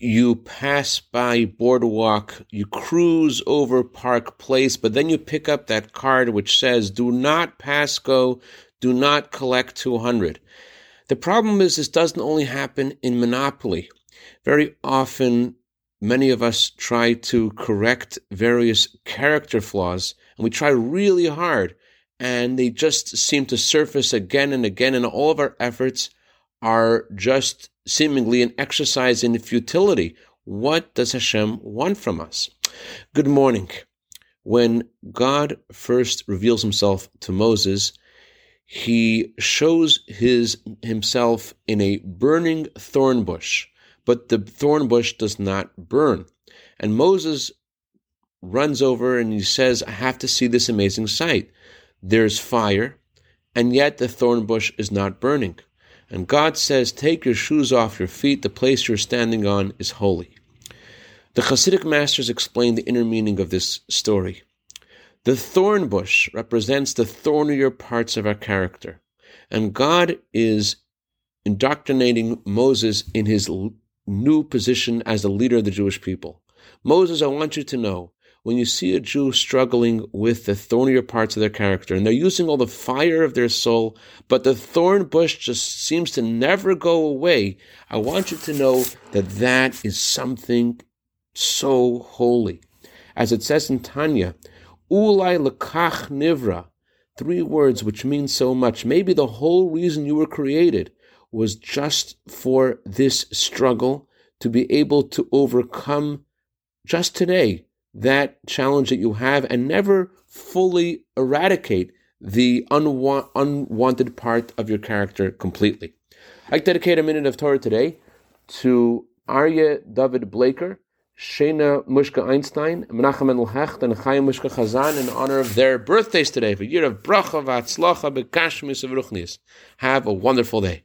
you pass by Boardwalk, you cruise over Park Place, but then you pick up that card which says, do not pass go, do not collect 200. The problem is this doesn't only happen in Monopoly. Very often, many of us try to correct various character flaws, and we try really hard, and they just seem to surface again and again, and all of our efforts are just seemingly an exercise in futility. What does Hashem want from us? Good morning. When God first reveals himself to Moses, he shows his himself in a burning thorn bush, but the thorn bush does not burn. And Moses runs over and he says, I have to see this amazing sight. There's fire, and yet the thorn bush is not burning. And God says, Take your shoes off your feet, the place you're standing on is holy. The Hasidic masters explain the inner meaning of this story. The thorn bush represents the thornier parts of our character, and God is indoctrinating Moses in his new position as the leader of the Jewish people. Moses, I want you to know when you see a Jew struggling with the thornier parts of their character and they're using all the fire of their soul, but the thorn bush just seems to never go away, I want you to know that that is something so holy. As it says in Tanya, Ulai lekach nivra, three words which mean so much. Maybe the whole reason you were created was just for this struggle to be able to overcome just today that challenge that you have and never fully eradicate the unwa- unwanted part of your character completely. I dedicate a minute of Torah today to Arya David Blaker, Shena Mushka Einstein, Menachem Mendel Hecht, and Chaya Mushka Chazan in honor of their birthdays today, for year of bracha, v'atzlacha, bekashmis, and Have a wonderful day.